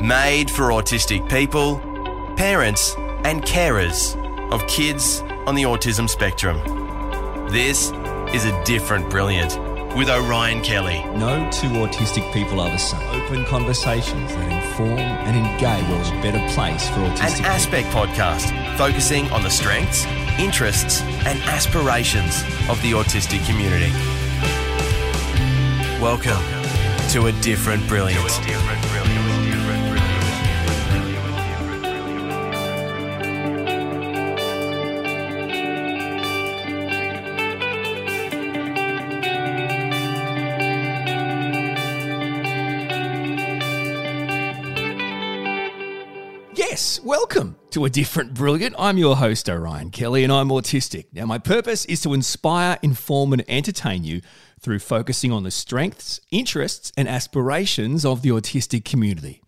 Made for autistic people, parents, and carers of kids on the autism spectrum. This is a different brilliant with Orion Kelly. No two autistic people are the same. Open conversations that inform and engage a better place for An autistic Aspect podcast focusing on the strengths, interests, and aspirations of the autistic community. Welcome to a different brilliance. To A Different Brilliant. I'm your host, Orion Kelly, and I'm autistic. Now, my purpose is to inspire, inform, and entertain you through focusing on the strengths, interests, and aspirations of the autistic community.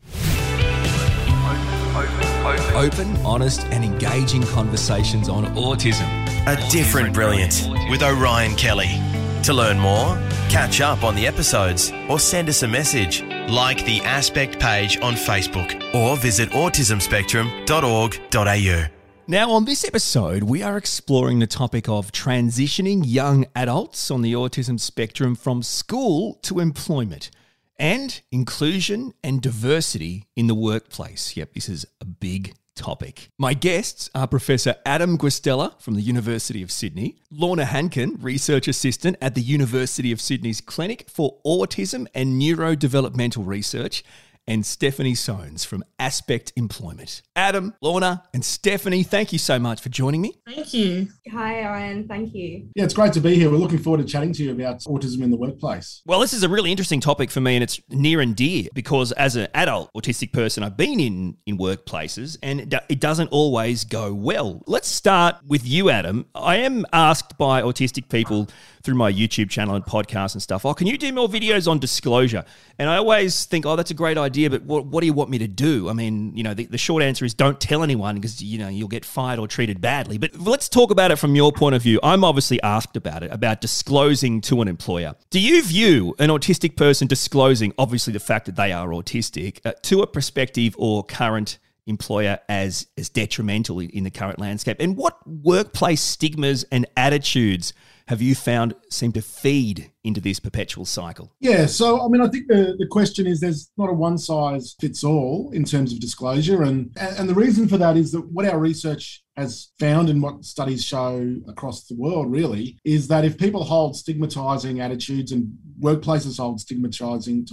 Open, honest, and engaging conversations on autism. A different brilliant with Orion Kelly. To learn more, catch up on the episodes, or send us a message, like the Aspect page on Facebook, or visit autismspectrum.org.au. Now, on this episode, we are exploring the topic of transitioning young adults on the autism spectrum from school to employment and inclusion and diversity in the workplace. Yep, this is a big topic. My guests are Professor Adam Guastella from the University of Sydney, Lorna Hankin, Research Assistant at the University of Sydney's Clinic for Autism and Neurodevelopmental Research, and Stephanie Soans from Aspect Employment. Adam, Lorna, and Stephanie, thank you so much for joining me. Thank you. Hi, Ryan. Thank you. Yeah, it's great to be here. We're looking forward to chatting to you about autism in the workplace. Well, this is a really interesting topic for me, and it's near and dear because as an adult autistic person, I've been in in workplaces, and it do- it doesn't always go well. Let's start with you, Adam. I am asked by autistic people through my YouTube channel and podcasts and stuff. Oh, can you do more videos on disclosure? And I always think, oh, that's a great idea, but what, what do you want me to do? I mean, you know, the, the short answer is don't tell anyone because you know you'll get fired or treated badly. But let's talk about it from your point of view. I'm obviously asked about it about disclosing to an employer. Do you view an autistic person disclosing, obviously, the fact that they are autistic, uh, to a prospective or current employer as as detrimental in, in the current landscape? And what workplace stigmas and attitudes have you found seem to feed into this perpetual cycle? Yeah, so I mean, I think the, the question is there's not a one size fits all in terms of disclosure. And, and the reason for that is that what our research has found and what studies show across the world really is that if people hold stigmatizing attitudes and workplaces hold stigmatizing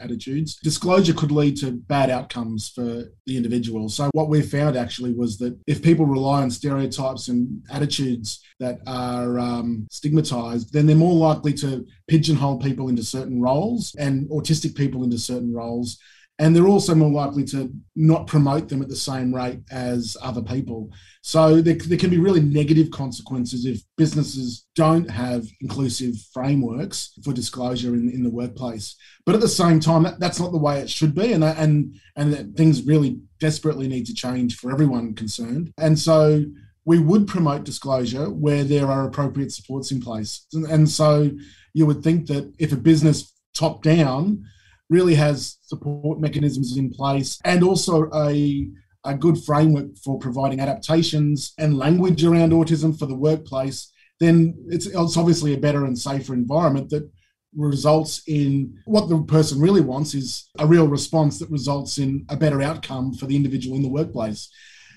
attitudes, disclosure could lead to bad outcomes for the individual. So what we found actually was that if people rely on stereotypes and attitudes that are um, stigmatized, then they're more likely to pigeonhole people into certain roles and autistic people into certain roles. And they're also more likely to not promote them at the same rate as other people. So there, there can be really negative consequences if businesses don't have inclusive frameworks for disclosure in, in the workplace. But at the same time, that, that's not the way it should be. And, and, and things really desperately need to change for everyone concerned. And so we would promote disclosure where there are appropriate supports in place. And so you would think that if a business top down really has support mechanisms in place and also a, a good framework for providing adaptations and language around autism for the workplace, then it's, it's obviously a better and safer environment that results in what the person really wants is a real response that results in a better outcome for the individual in the workplace.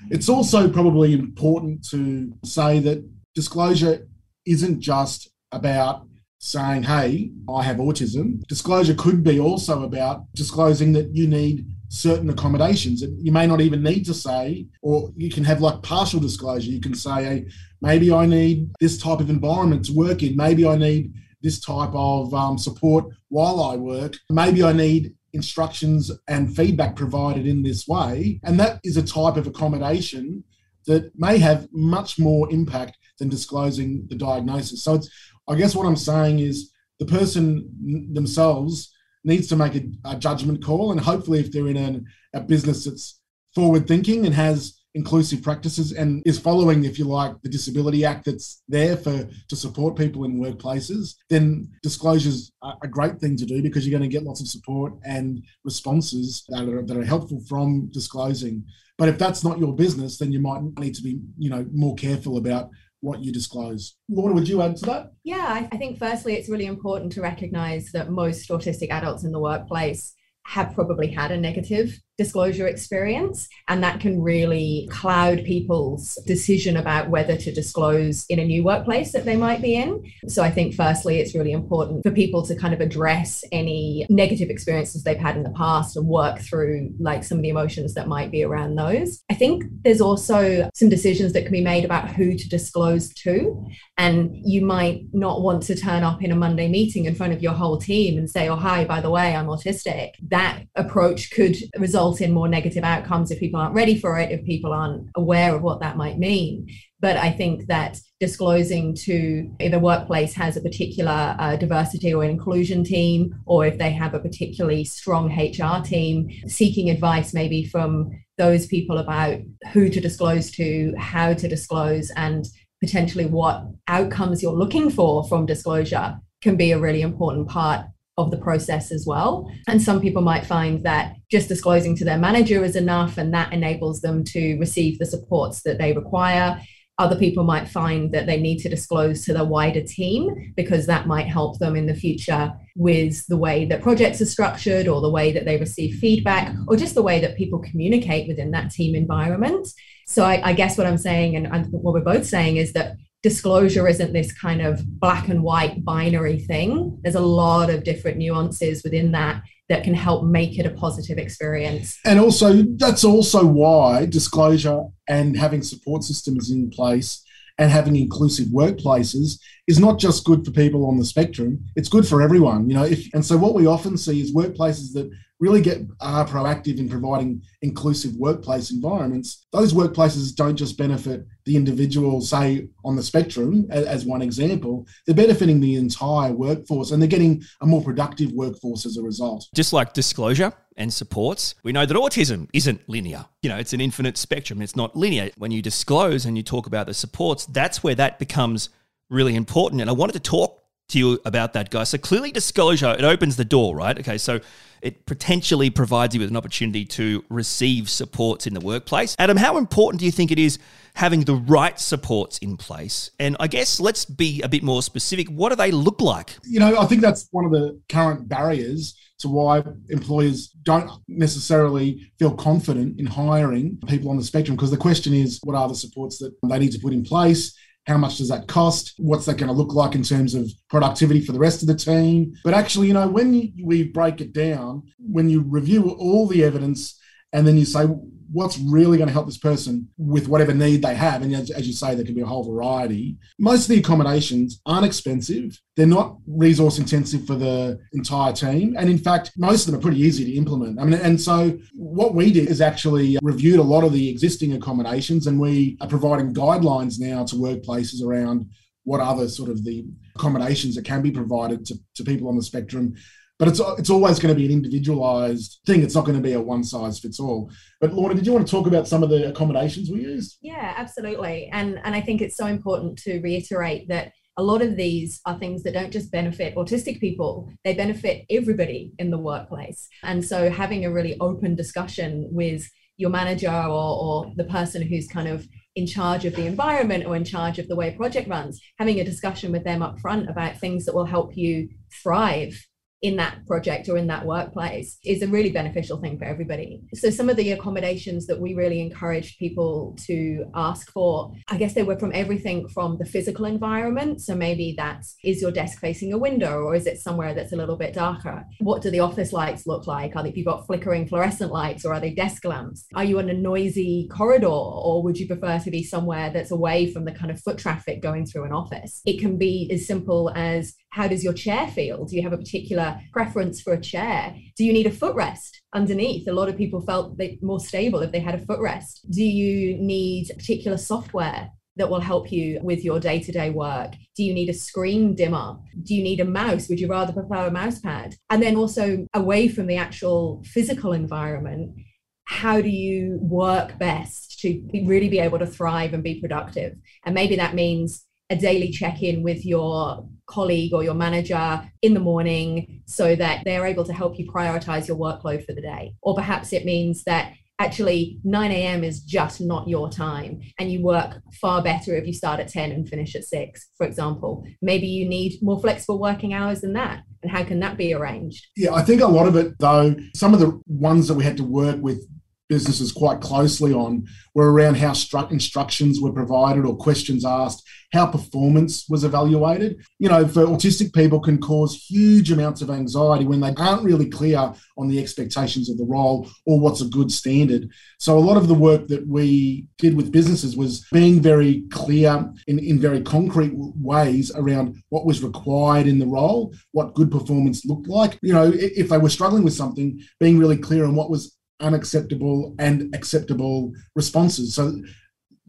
It's also probably important to say that disclosure isn't just about saying, hey, I have autism. Disclosure could be also about disclosing that you need certain accommodations. You may not even need to say, or you can have like partial disclosure. You can say, hey, maybe I need this type of environment to work in. Maybe I need this type of um, support while I work. Maybe I need instructions and feedback provided in this way. And that is a type of accommodation that may have much more impact than disclosing the diagnosis. So it's, I guess what I'm saying is the person themselves needs to make a, a judgment call. And hopefully, if they're in an, a business that's forward thinking and has inclusive practices and is following, if you like, the Disability Act that's there for to support people in workplaces, then disclosures are a great thing to do because you're going to get lots of support and responses that are, that are helpful from disclosing. But if that's not your business, then you might need to be, you know, more careful about what you disclose. Lorna, would you add to that? Yeah, I think firstly, it's really important to recognize that most autistic adults in the workplace have probably had a negative disclosure experience and that can really cloud people's decision about whether to disclose in a new workplace that they might be in. So i think firstly it's really important for people to kind of address any negative experiences they've had in the past and work through like some of the emotions that might be around those. I think there's also some decisions that can be made about who to disclose to and you might not want to turn up in a monday meeting in front of your whole team and say oh hi by the way i'm autistic. That approach could result result in more negative outcomes if people aren't ready for it, if people aren't aware of what that might mean. But I think that disclosing to if a workplace has a particular uh, diversity or inclusion team, or if they have a particularly strong HR team, seeking advice maybe from those people about who to disclose to, how to disclose, and potentially what outcomes you're looking for from disclosure can be a really important part of the process as well. And some people might find that just disclosing to their manager is enough and that enables them to receive the supports that they require. Other people might find that they need to disclose to the wider team because that might help them in the future with the way that projects are structured or the way that they receive feedback or just the way that people communicate within that team environment. So I, I guess what I'm saying and, and what we're both saying is that disclosure isn't this kind of black and white binary thing. There's a lot of different nuances within that that can help make it a positive experience. And also, that's also why disclosure and having support systems in place and having inclusive workplaces is not just good for people on the spectrum it's good for everyone you know if and so what we often see is workplaces that really get are proactive in providing inclusive workplace environments, those workplaces don't just benefit the individual, say on the spectrum, as one example, they're benefiting the entire workforce and they're getting a more productive workforce as a result. Just like disclosure and supports, we know that autism isn't linear. You know, it's an infinite spectrum, it's not linear. When you disclose and you talk about the supports, that's where that becomes really important. And I wanted to talk to you about that, guys. So clearly, disclosure it opens the door, right? Okay, so it potentially provides you with an opportunity to receive supports in the workplace. Adam, how important do you think it is having the right supports in place? And I guess let's be a bit more specific. What do they look like? You know, I think that's one of the current barriers to why employers don't necessarily feel confident in hiring people on the spectrum because the question is what are the supports that they need to put in place how much does that cost? What's that going to look like in terms of productivity for the rest of the team? But actually, you know, when we break it down, when you review all the evidence and then you say, what's really going to help this person with whatever need they have. And as, as, you say, there can be a whole variety. Most of the accommodations aren't expensive. They're not resource intensive for the entire team. And in fact, most of them are pretty easy to implement. I mean, and so what we did is actually uh, reviewed a lot of the existing accommodations and we are providing guidelines now to workplaces around what other sort of the accommodations that can be provided to, to people on the spectrum but it's it's always going to be an individualized thing. It's not going to be a one size fits all. But Lorna, did you want to talk about some of the accommodations we used? Yeah, absolutely. And and I think it's so important to reiterate that a lot of these are things that don't just benefit autistic people, they benefit everybody in the workplace. And so having a really open discussion with your manager or, or the person who's kind of in charge of the environment or in charge of the way project runs, having a discussion with them up front about things that will help you thrive in that project or in that workplace is a really beneficial thing for everybody. So some of the accommodations that we really encouraged people to ask for, I guess they were from everything from the physical environment. So maybe that's is your desk facing a window or is it somewhere that's a little bit darker? What do the office lights look like? Are they, if you've got flickering fluorescent lights or are they desk lamps? Are you in a noisy corridor or would you prefer to be somewhere that's away from the kind of foot traffic going through an office? It can be as simple as how does your chair feel? Do you have a particular preference for a chair? Do you need a footrest underneath? A lot of people felt they more stable if they had a footrest. Do you need particular software that will help you with your day to day work? Do you need a screen dimmer? Do you need a mouse? Would you rather prefer a mouse pad? And then also away from the actual physical environment, how do you work best to really be able to thrive and be productive? And maybe that means a daily check in with your colleague or your manager in the morning so that they're able to help you prioritize your workload for the day. Or perhaps it means that actually 9 a.m. is just not your time and you work far better if you start at 10 and finish at 6, for example. Maybe you need more flexible working hours than that. And how can that be arranged? Yeah, I think a lot of it, though, some of the ones that we had to work with businesses quite closely on were around how stru- instructions were provided or questions asked, how performance was evaluated. You know, for autistic people can cause huge amounts of anxiety when they aren't really clear on the expectations of the role or what's a good standard. So a lot of the work that we did with businesses was being very clear in, in very concrete ways around what was required in the role, what good performance looked like. You know, if they were struggling with something, being really clear on what was unacceptable and acceptable responses. So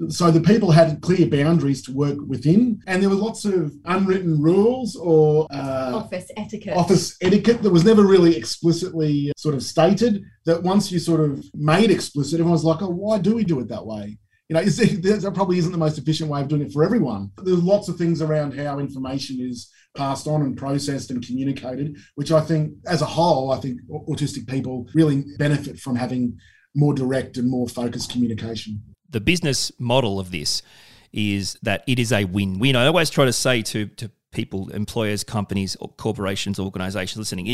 so the people had clear boundaries to work within, and there were lots of unwritten rules or uh, office etiquette. Office etiquette that was never really explicitly sort of stated. That once you sort of made explicit, everyone's like, "Oh, why do we do it that way?" you know, that probably isn't the most efficient way of doing it for everyone. There's lots of things around how information is passed on and processed and communicated, which I think, as a whole, I think autistic people really benefit from having more direct and more focused communication. The business model of this is that it is a win-win. I always try to say to to people, employers, companies, corporations, organizations listening.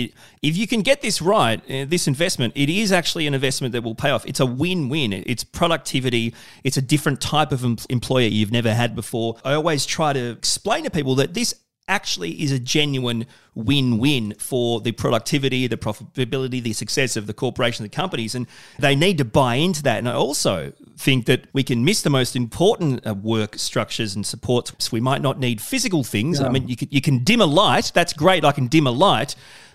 If you can get this right, uh, this investment, it is actually an investment that will pay off. It's a win win. It's productivity. It's a different type of employer you've never had before. I always try to explain to people that this actually is a genuine win win for the productivity, the profitability, the success of the corporation, the companies. And they need to buy into that. And I also think that we can miss the most important uh, work structures and supports. We might not need physical things. Yeah. I mean, you can, you can dim a light. That's great. I can dim a light.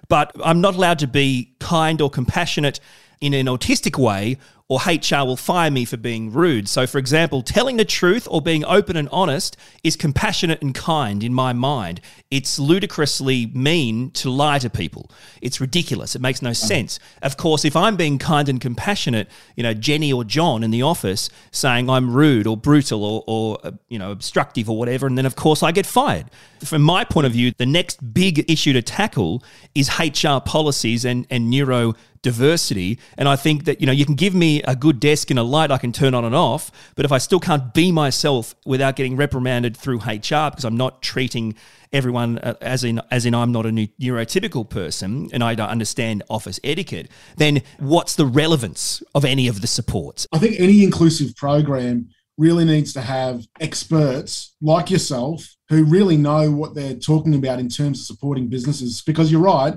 But I'm not allowed to be kind or compassionate in an autistic way or HR will fire me for being rude. So, for example, telling the truth or being open and honest is compassionate and kind in my mind. It's ludicrously mean to lie to people. It's ridiculous. It makes no uh-huh. sense. Of course, if I'm being kind and compassionate, you know, Jenny or John in the office saying I'm rude or brutal or, or uh, you know, obstructive or whatever, and then of course I get fired. From my point of view, the next big issue to tackle is HR policies and, and neuro diversity. And I think that, you know, you can give me a good desk and a light I can turn on and off, but if I still can't be myself without getting reprimanded through HR because I'm not treating everyone uh, as in as in I'm not a neurotypical person and I don't understand office etiquette, then what's the relevance of any of the supports? I think any inclusive program really needs to have experts like yourself who really know what they're talking about in terms of supporting businesses because you're right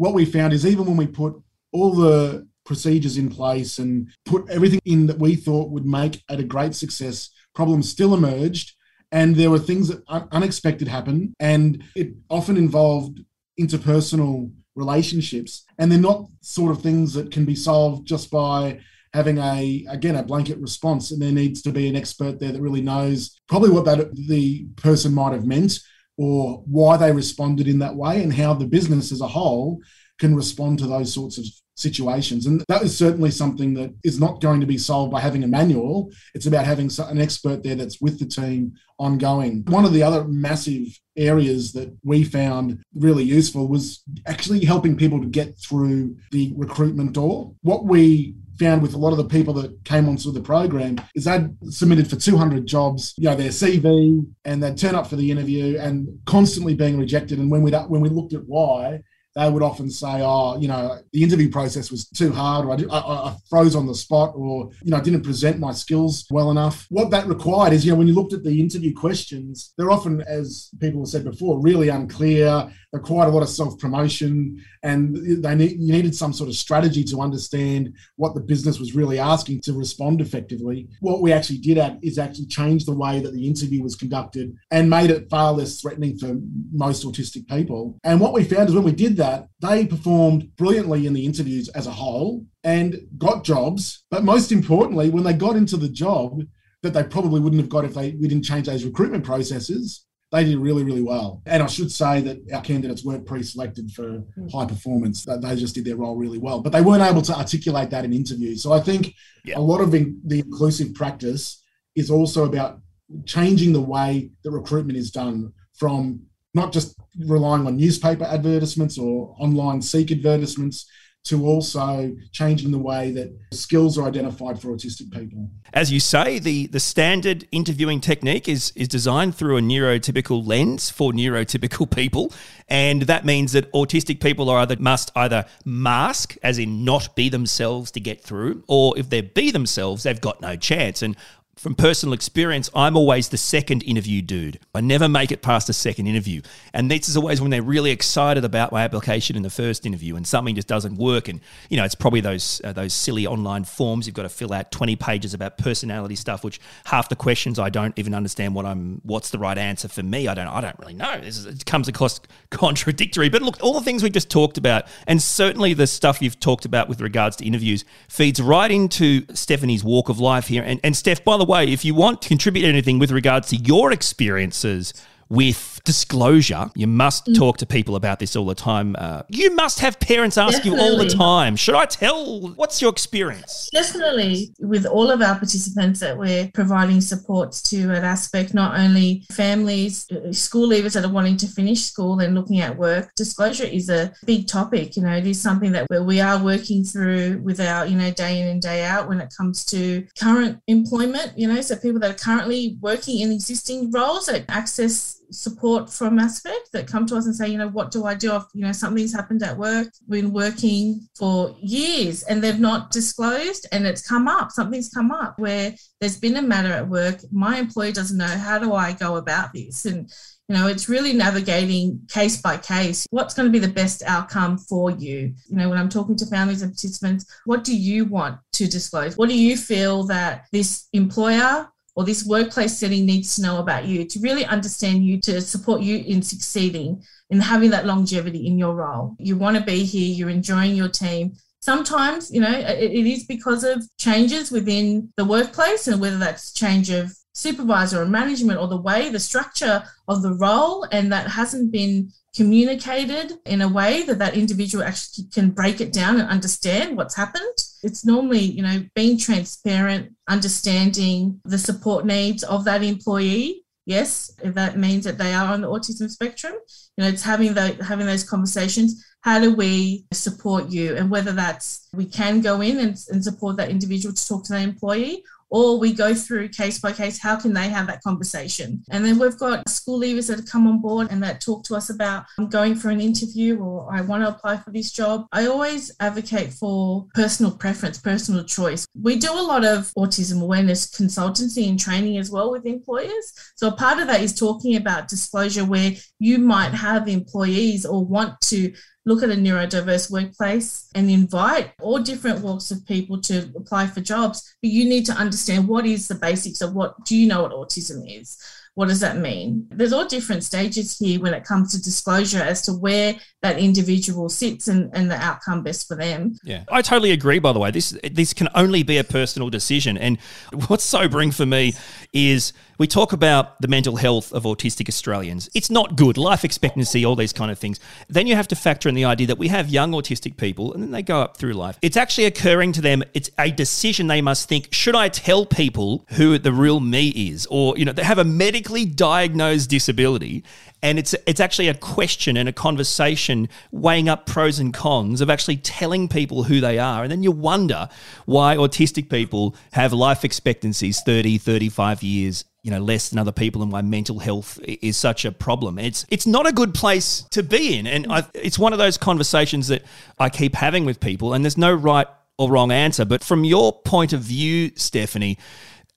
what we found is even when we put all the procedures in place and put everything in that we thought would make it a great success, problems still emerged. And there were things that unexpected happened. And it often involved interpersonal relationships. And they're not sort of things that can be solved just by having a again a blanket response and there needs to be an expert there that really knows probably what that the person might have meant or why they responded in that way and how the business as a whole can respond to those sorts of situations. And that is certainly something that is not going to be solved by having a manual. It's about having an expert there that's with the team ongoing. One of the other massive areas that we found really useful was actually helping people to get through the recruitment door. What we found with a lot of the people that came onto the program is they'd submitted for 200 jobs, you know, their CV, and they'd turn up for the interview and constantly being rejected. And when we when we looked at why, they would often say, "Oh, you know, the interview process was too hard, or I, did, I, I, froze on the spot, or you know, I didn't present my skills well enough." What that required is, you know, when you looked at the interview questions, they're often, as people have said before, really unclear. They're quite a lot of self promotion, and they you needed some sort of strategy to understand what the business was really asking to respond effectively. What we actually did at is actually change the way that the interview was conducted and made it far less threatening for most autistic people. And what we found is when we did that, they performed brilliantly in the interviews as a whole and got jobs. But most importantly, when they got into the job that they probably wouldn't have got if they we didn't change those recruitment processes, they did really, really well. And I should say that our candidates weren't pre-selected for hmm. high performance; they just did their role really well. But they weren't able to articulate that in interviews. So I think yeah. a lot of in, the inclusive practice is also about changing the way that recruitment is done from not just relying on newspaper advertisements or online seek advertisements to also changing the way that skills are identified for autistic people. As you say, the, the standard interviewing technique is, is designed through a neurotypical lens for neurotypical people. And that means that autistic people are either must either mask, as in not be themselves to get through, or if they be themselves, they've got no chance. And from personal experience, I'm always the second interview dude. I never make it past the second interview. And this is always when they're really excited about my application in the first interview and something just doesn't work. And, you know, it's probably those, uh, those silly online forms. You've got to fill out 20 pages about personality stuff, which half the questions I don't even understand what I'm, what's the right answer for me. I don't, I don't really know. This is, it comes across contradictory. But look, all the things we just talked about, and certainly the stuff you've talked about with regards to interviews, feeds right into Stephanie's walk of life here. And, and Steph, by the way, if you want to contribute anything with regards to your experiences with disclosure. You must mm. talk to people about this all the time. Uh, you must have parents ask Definitely. you all the time, should I tell? What's your experience? Definitely. With all of our participants that we're providing support to at Aspect, not only families, uh, school leavers that are wanting to finish school and looking at work, disclosure is a big topic. You know, it is something that we are working through with our, you know, day in and day out when it comes to current employment, you know, so people that are currently working in existing roles that access support from aspect that come to us and say you know what do i do if you know something's happened at work? Been working for years and they've not disclosed and it's come up something's come up where there's been a matter at work. My employee doesn't know how do i go about this? And you know it's really navigating case by case. What's going to be the best outcome for you? You know when i'm talking to families and participants what do you want to disclose? What do you feel that this employer or this workplace setting needs to know about you to really understand you, to support you in succeeding, in having that longevity in your role. You want to be here, you're enjoying your team. Sometimes, you know, it, it is because of changes within the workplace and whether that's change of supervisor or management or the way the structure of the role and that hasn't been communicated in a way that that individual actually can break it down and understand what's happened it's normally you know being transparent understanding the support needs of that employee. Yes if that means that they are on the autism spectrum you know it's having the having those conversations. How do we support you? And whether that's we can go in and, and support that individual to talk to the employee or we go through case by case how can they have that conversation? And then we've got school leavers that have come on board and that talk to us about i'm going for an interview or i want to apply for this job. I always advocate for personal preference personal choice. We do a lot of autism awareness consultancy and training as well with employers. So a part of that is talking about disclosure where you might have employees or want to look at a neurodiverse workplace and invite all different walks of people to apply for jobs. But you need to understand what is the basics of what do you know what autism is? What does that mean? There's all different stages here when it comes to disclosure as to where that individual sits and, and the outcome best for them. Yeah, I totally agree. By the way, this this can only be a personal decision. And what's sobering for me is we talk about the mental health of autistic Australians. It's not good. Life expectancy, all these kind of things. Then you have to factor in the idea that we have young autistic people, and then they go up through life. It's actually occurring to them. It's a decision they must think. Should I tell people who the real me is, or you know, they have a medically diagnosed disability, and it's it's actually a question and a conversation weighing up pros and cons of actually telling people who they are and then you wonder why autistic people have life expectancies 30 35 years you know less than other people and why mental health is such a problem. It's it's not a good place to be in. And I, it's one of those conversations that I keep having with people and there's no right or wrong answer. But from your point of view Stephanie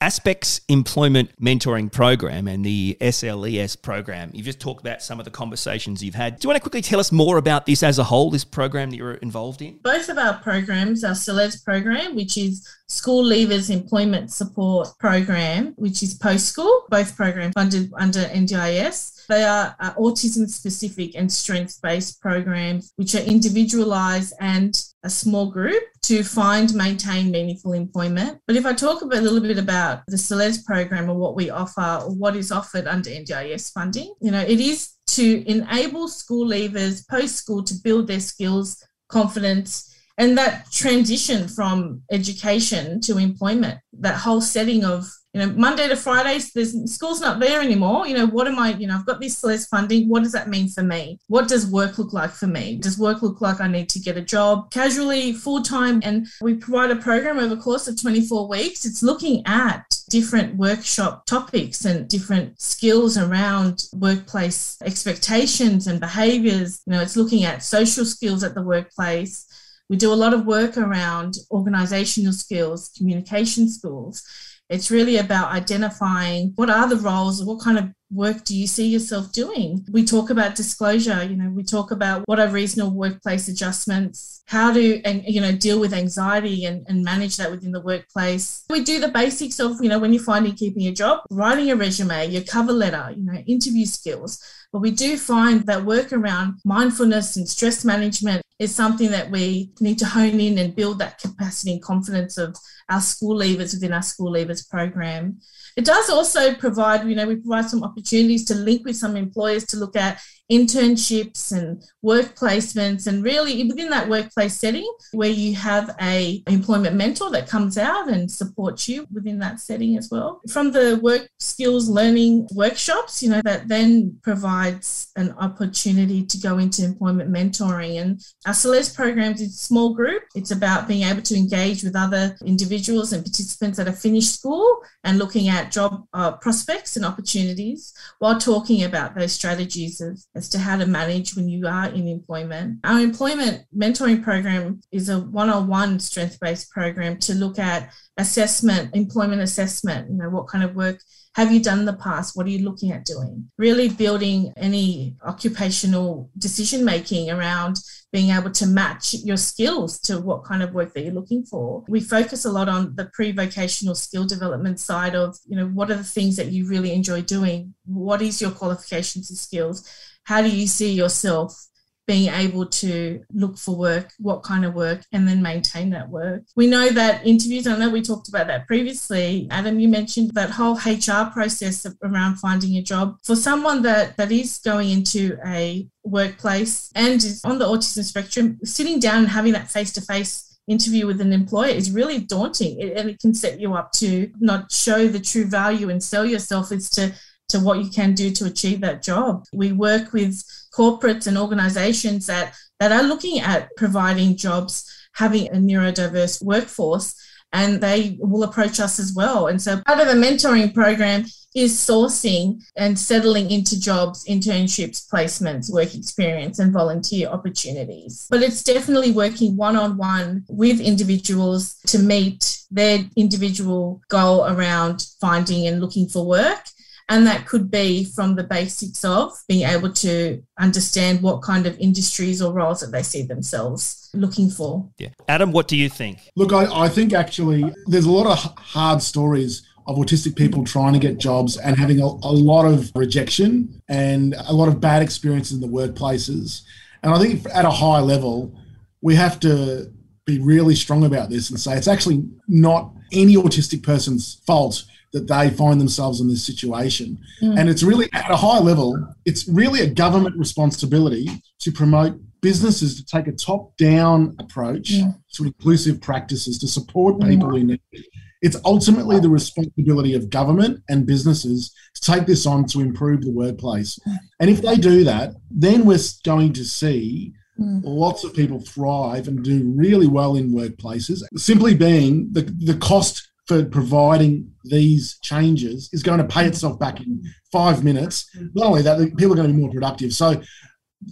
Aspects Employment Mentoring Program and the SLES program. You've just talked about some of the conversations you've had. Do you want to quickly tell us more about this as a whole, this program that you're involved in? Both of our programs, our SLES program, which is School Leavers Employment Support Program, which is post school, both programs funded under NDIS. They are autism specific and strength based programs, which are individualized and a small group to find, maintain meaningful employment. But if I talk a, little bit about the SLES program or what we offer or what is offered under NDIS funding, you know, it is to enable school leavers post school to build their skills, confidence, and that transition from education to employment, that whole setting of you know, Monday to Fridays, there's school's not there anymore. You know, what am I, you know, I've got this less funding. What does that mean for me? What does work look like for me? Does work look like I need to get a job casually, full time? And we provide a program over a course of 24 weeks. It's looking at different workshop topics and different skills around workplace expectations and behaviors. You know, it's looking at social skills at the workplace. We do a lot of work around organizational skills, communication skills it's really about identifying what are the roles, what kind of work do you see yourself doing? We talk about disclosure, you know, we talk about what are reasonable workplace adjustments, how to, and, you know, deal with anxiety and, and manage that within the workplace. We do the basics of, you know, when you're finding keeping a job, writing a resume, your cover letter, you know, interview skills. But we do find that work around mindfulness and stress management is something that we need to hone in and build that capacity and confidence of our school leavers within our school leavers program. It does also provide, you know, we provide some opportunities to link with some employers to look at internships and work placements and really within that workplace setting where you have a employment mentor that comes out and supports you within that setting as well. From the work skills learning workshops you know that then provides an opportunity to go into employment mentoring. And our SLES programs is small group. It's about being able to engage with other individuals and participants that have finished school and looking at job uh, prospects and opportunities while talking about those strategies of to how to manage when you are in employment. Our employment mentoring program is a one on one strength based program to look at assessment, employment assessment, you know, what kind of work have you done in the past? What are you looking at doing? Really building any occupational decision making around being able to match your skills to what kind of work that you're looking for. We focus a lot on the pre-vocational skill development side of, you know, what are the things that you really enjoy doing? What is your qualifications and skills? how do you see yourself being able to look for work, what kind of work, and then maintain that work. We know that interviews, I know we talked about that previously. Adam, you mentioned that whole HR process around finding a job. For someone that, that is going into a workplace and is on the autism spectrum, sitting down and having that face to face interview with an employer is really daunting and it can set you up to not show the true value and sell yourself as to to what you can do to achieve that job. We work with corporates and organizations that, that are looking at providing jobs, having a neurodiverse workforce, and they will approach us as well. And so part of the mentoring program is sourcing and settling into jobs, internships, placements, work experience, and volunteer opportunities. But it's definitely working one on one with individuals to meet their individual goal around finding and looking for work and that could be from the basics of being able to understand what kind of industries or roles that they see themselves looking for. Yeah. Adam, what do you think? Look, I, I think actually there's a lot of hard stories of autistic people trying to get jobs and having a, a lot of rejection and a lot of bad experiences in the workplaces. And I think at a high level, we have to be really strong about this and say it's actually not any autistic person's fault that they find themselves in this situation. Mm. And it's really at a high level, it's really a government responsibility to promote businesses to take a top down approach yeah. to inclusive practices to support mm. people mm. in need. It's ultimately the responsibility of government and businesses to take this on to improve the workplace. And if they do that, then we're going to see mm. lots of people thrive and do really well in workplaces. Simply being the, the cost for providing these changes is going to pay itself back in five minutes. Not only that, people are going to be more productive. So,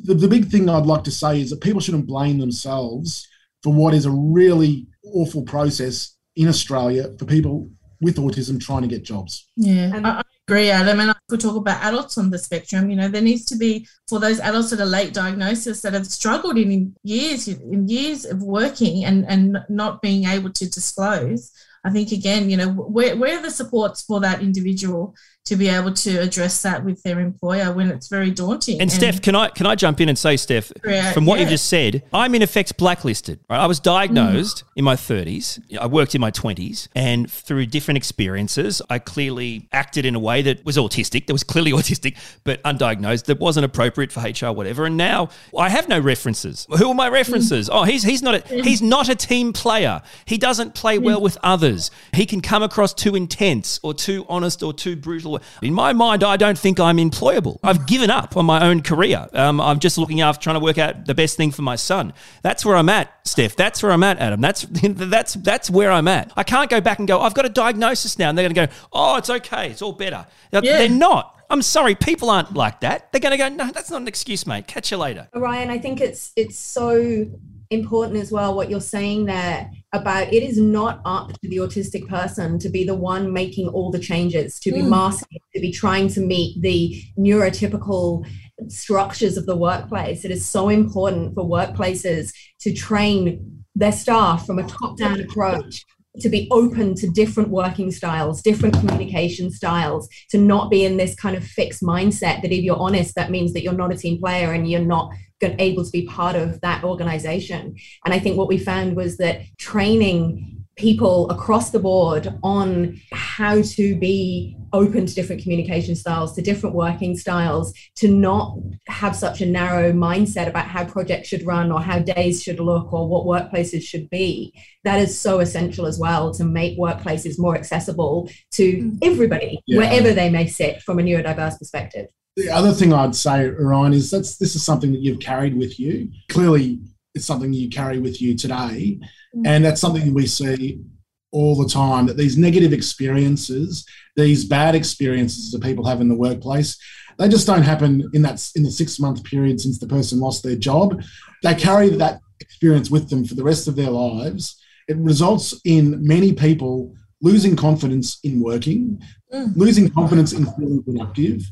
the, the big thing I'd like to say is that people shouldn't blame themselves for what is a really awful process in Australia for people with autism trying to get jobs. Yeah, I agree, Adam. And if we talk about adults on the spectrum, you know, there needs to be for those adults that are late diagnosis that have struggled in years, in years of working and, and not being able to disclose I think again, you know, where, where are the supports for that individual to be able to address that with their employer when it's very daunting. And, and Steph, can I can I jump in and say, Steph, from what yeah. you've just said, I'm in effect blacklisted. Right? I was diagnosed mm. in my 30s. I worked in my 20s, and through different experiences, I clearly acted in a way that was autistic. That was clearly autistic, but undiagnosed. That wasn't appropriate for HR, whatever. And now I have no references. Who are my references? Mm. Oh, he's he's not a he's not a team player. He doesn't play well with others. He can come across too intense or too honest or too brutal in my mind, I don't think I'm employable. I've given up on my own career. Um, I'm just looking after trying to work out the best thing for my son. That's where I'm at, Steph. That's where I'm at, Adam. That's that's that's where I'm at. I can't go back and go. I've got a diagnosis now, and they're going to go, "Oh, it's okay. It's all better." Yeah. They're not. I'm sorry, people aren't like that. They're going to go, no, that's not an excuse, mate. Catch you later. Ryan, I think it's it's so important as well what you're saying there about it is not up to the autistic person to be the one making all the changes to be mm. masking to be trying to meet the neurotypical structures of the workplace it is so important for workplaces to train their staff from a top down approach to be open to different working styles, different communication styles, to not be in this kind of fixed mindset that if you're honest, that means that you're not a team player and you're not able to be part of that organization. And I think what we found was that training people across the board on how to be open to different communication styles, to different working styles, to not have such a narrow mindset about how projects should run or how days should look or what workplaces should be. That is so essential as well to make workplaces more accessible to mm. everybody, yeah. wherever they may sit from a neurodiverse perspective. The other thing I'd say, Ryan, is that's this is something that you've carried with you. Clearly, it's something you carry with you today. Mm. And that's something we see all the time that these negative experiences, these bad experiences that people have in the workplace, they just don't happen in that in the six month period since the person lost their job. They carry that experience with them for the rest of their lives. It results in many people losing confidence in working, mm. losing confidence in feeling productive,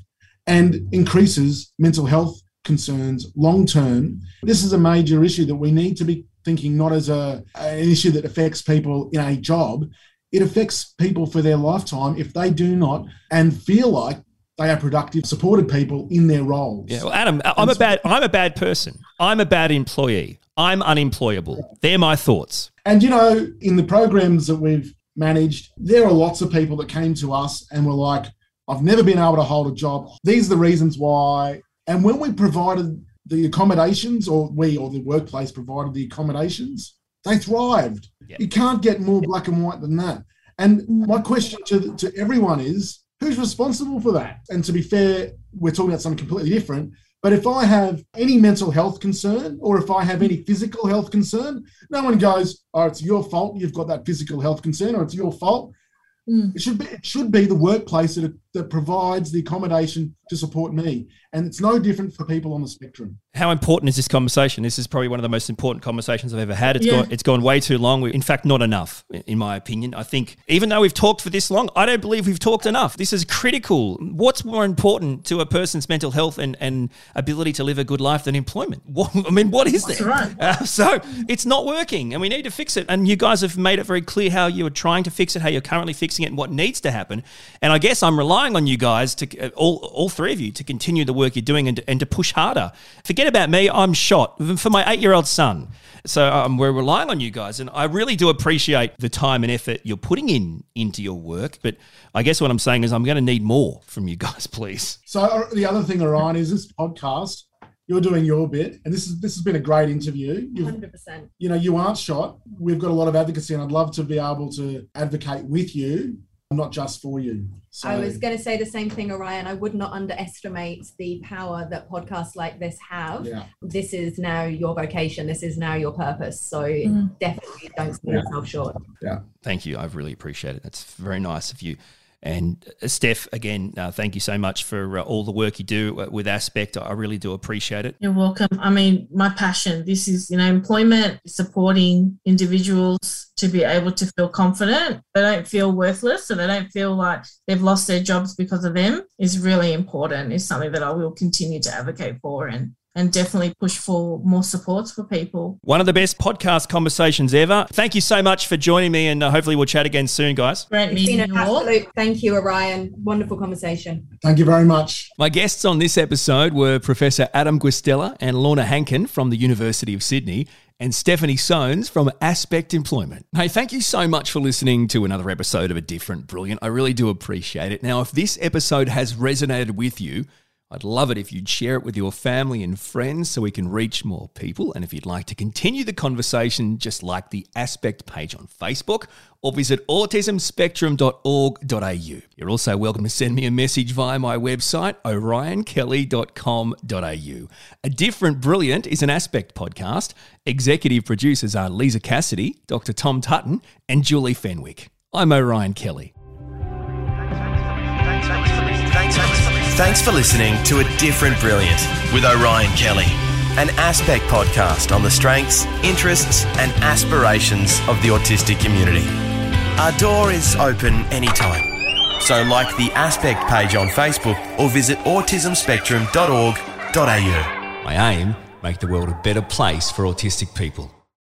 and increases mental health concerns long term. This is a major issue that we need to be thinking not as a, an issue that affects people in a job. It affects people for their lifetime if they do not and feel like they are productive, supported people in their roles. Yeah, well, Adam, I'm a bad, I'm a bad person. I'm a bad employee. I'm unemployable. They're my thoughts. And you know, in the programs that we've managed, there are lots of people that came to us and were like, "I've never been able to hold a job. These are the reasons why." And when we provided the accommodations, or we or the workplace provided the accommodations, they thrived. Yep. You can't get more black and white than that. And my question to, to everyone is who's responsible for that? And to be fair, we're talking about something completely different. But if I have any mental health concern or if I have any physical health concern, no one goes, oh, it's your fault you've got that physical health concern or it's your fault. Mm. It should be it should be the workplace that, that provides the accommodation to support me, and it's no different for people on the spectrum. How important is this conversation? This is probably one of the most important conversations I've ever had. It's yeah. gone it's gone way too long. In fact, not enough, in my opinion. I think even though we've talked for this long, I don't believe we've talked enough. This is critical. What's more important to a person's mental health and, and ability to live a good life than employment? What, I mean, what is That's there? Right. Uh, so it's not working, and we need to fix it. And you guys have made it very clear how you are trying to fix it, how you're currently fixing it, and what needs to happen. And I guess I'm relying on you guys to uh, all all three of you to continue the work you're doing and to, and to push harder. Forget about me. I'm shot for my eight year old son. So um, we're relying on you guys, and I really do appreciate the time and effort you're putting in into your work. But I guess what I'm saying is I'm going to need more from you guys, please. So uh, the other thing, Orion, is this podcast. You're doing your bit, and this is this has been a great interview. Hundred percent. You know, you aren't shot. We've got a lot of advocacy, and I'd love to be able to advocate with you not just for you. So, I was going to say the same thing, Orion. I would not underestimate the power that podcasts like this have. Yeah. This is now your vocation. This is now your purpose. So mm. definitely don't sell yeah. yourself short. Yeah. Thank you. I really appreciate it. That's very nice of you. And uh, Steph, again, uh, thank you so much for uh, all the work you do uh, with Aspect. I really do appreciate it. You're welcome. I mean, my passion. This is, you know, employment, supporting individuals to be able to feel confident. They don't feel worthless, so they don't feel like they've lost their jobs because of them. Is really important. Is something that I will continue to advocate for and and definitely push for more supports for people. One of the best podcast conversations ever. Thank you so much for joining me, and uh, hopefully we'll chat again soon, guys. Great It's meeting you all. thank you, Orion. Wonderful conversation. Thank you very much. My guests on this episode were Professor Adam Guastella and Lorna Hankin from the University of Sydney and Stephanie Soans from Aspect Employment. Hey, thank you so much for listening to another episode of A Different Brilliant. I really do appreciate it. Now, if this episode has resonated with you, I'd love it if you'd share it with your family and friends so we can reach more people. And if you'd like to continue the conversation, just like the Aspect page on Facebook or visit autismspectrum.org.au. You're also welcome to send me a message via my website, orionkelly.com.au. A Different Brilliant is an Aspect podcast. Executive producers are Lisa Cassidy, Dr. Tom Tutton, and Julie Fenwick. I'm Orion Kelly. Thanks for listening to A Different Brilliant with Orion Kelly, an Aspect podcast on the strengths, interests, and aspirations of the autistic community. Our door is open anytime. So, like the Aspect page on Facebook or visit autismspectrum.org.au. My aim make the world a better place for autistic people.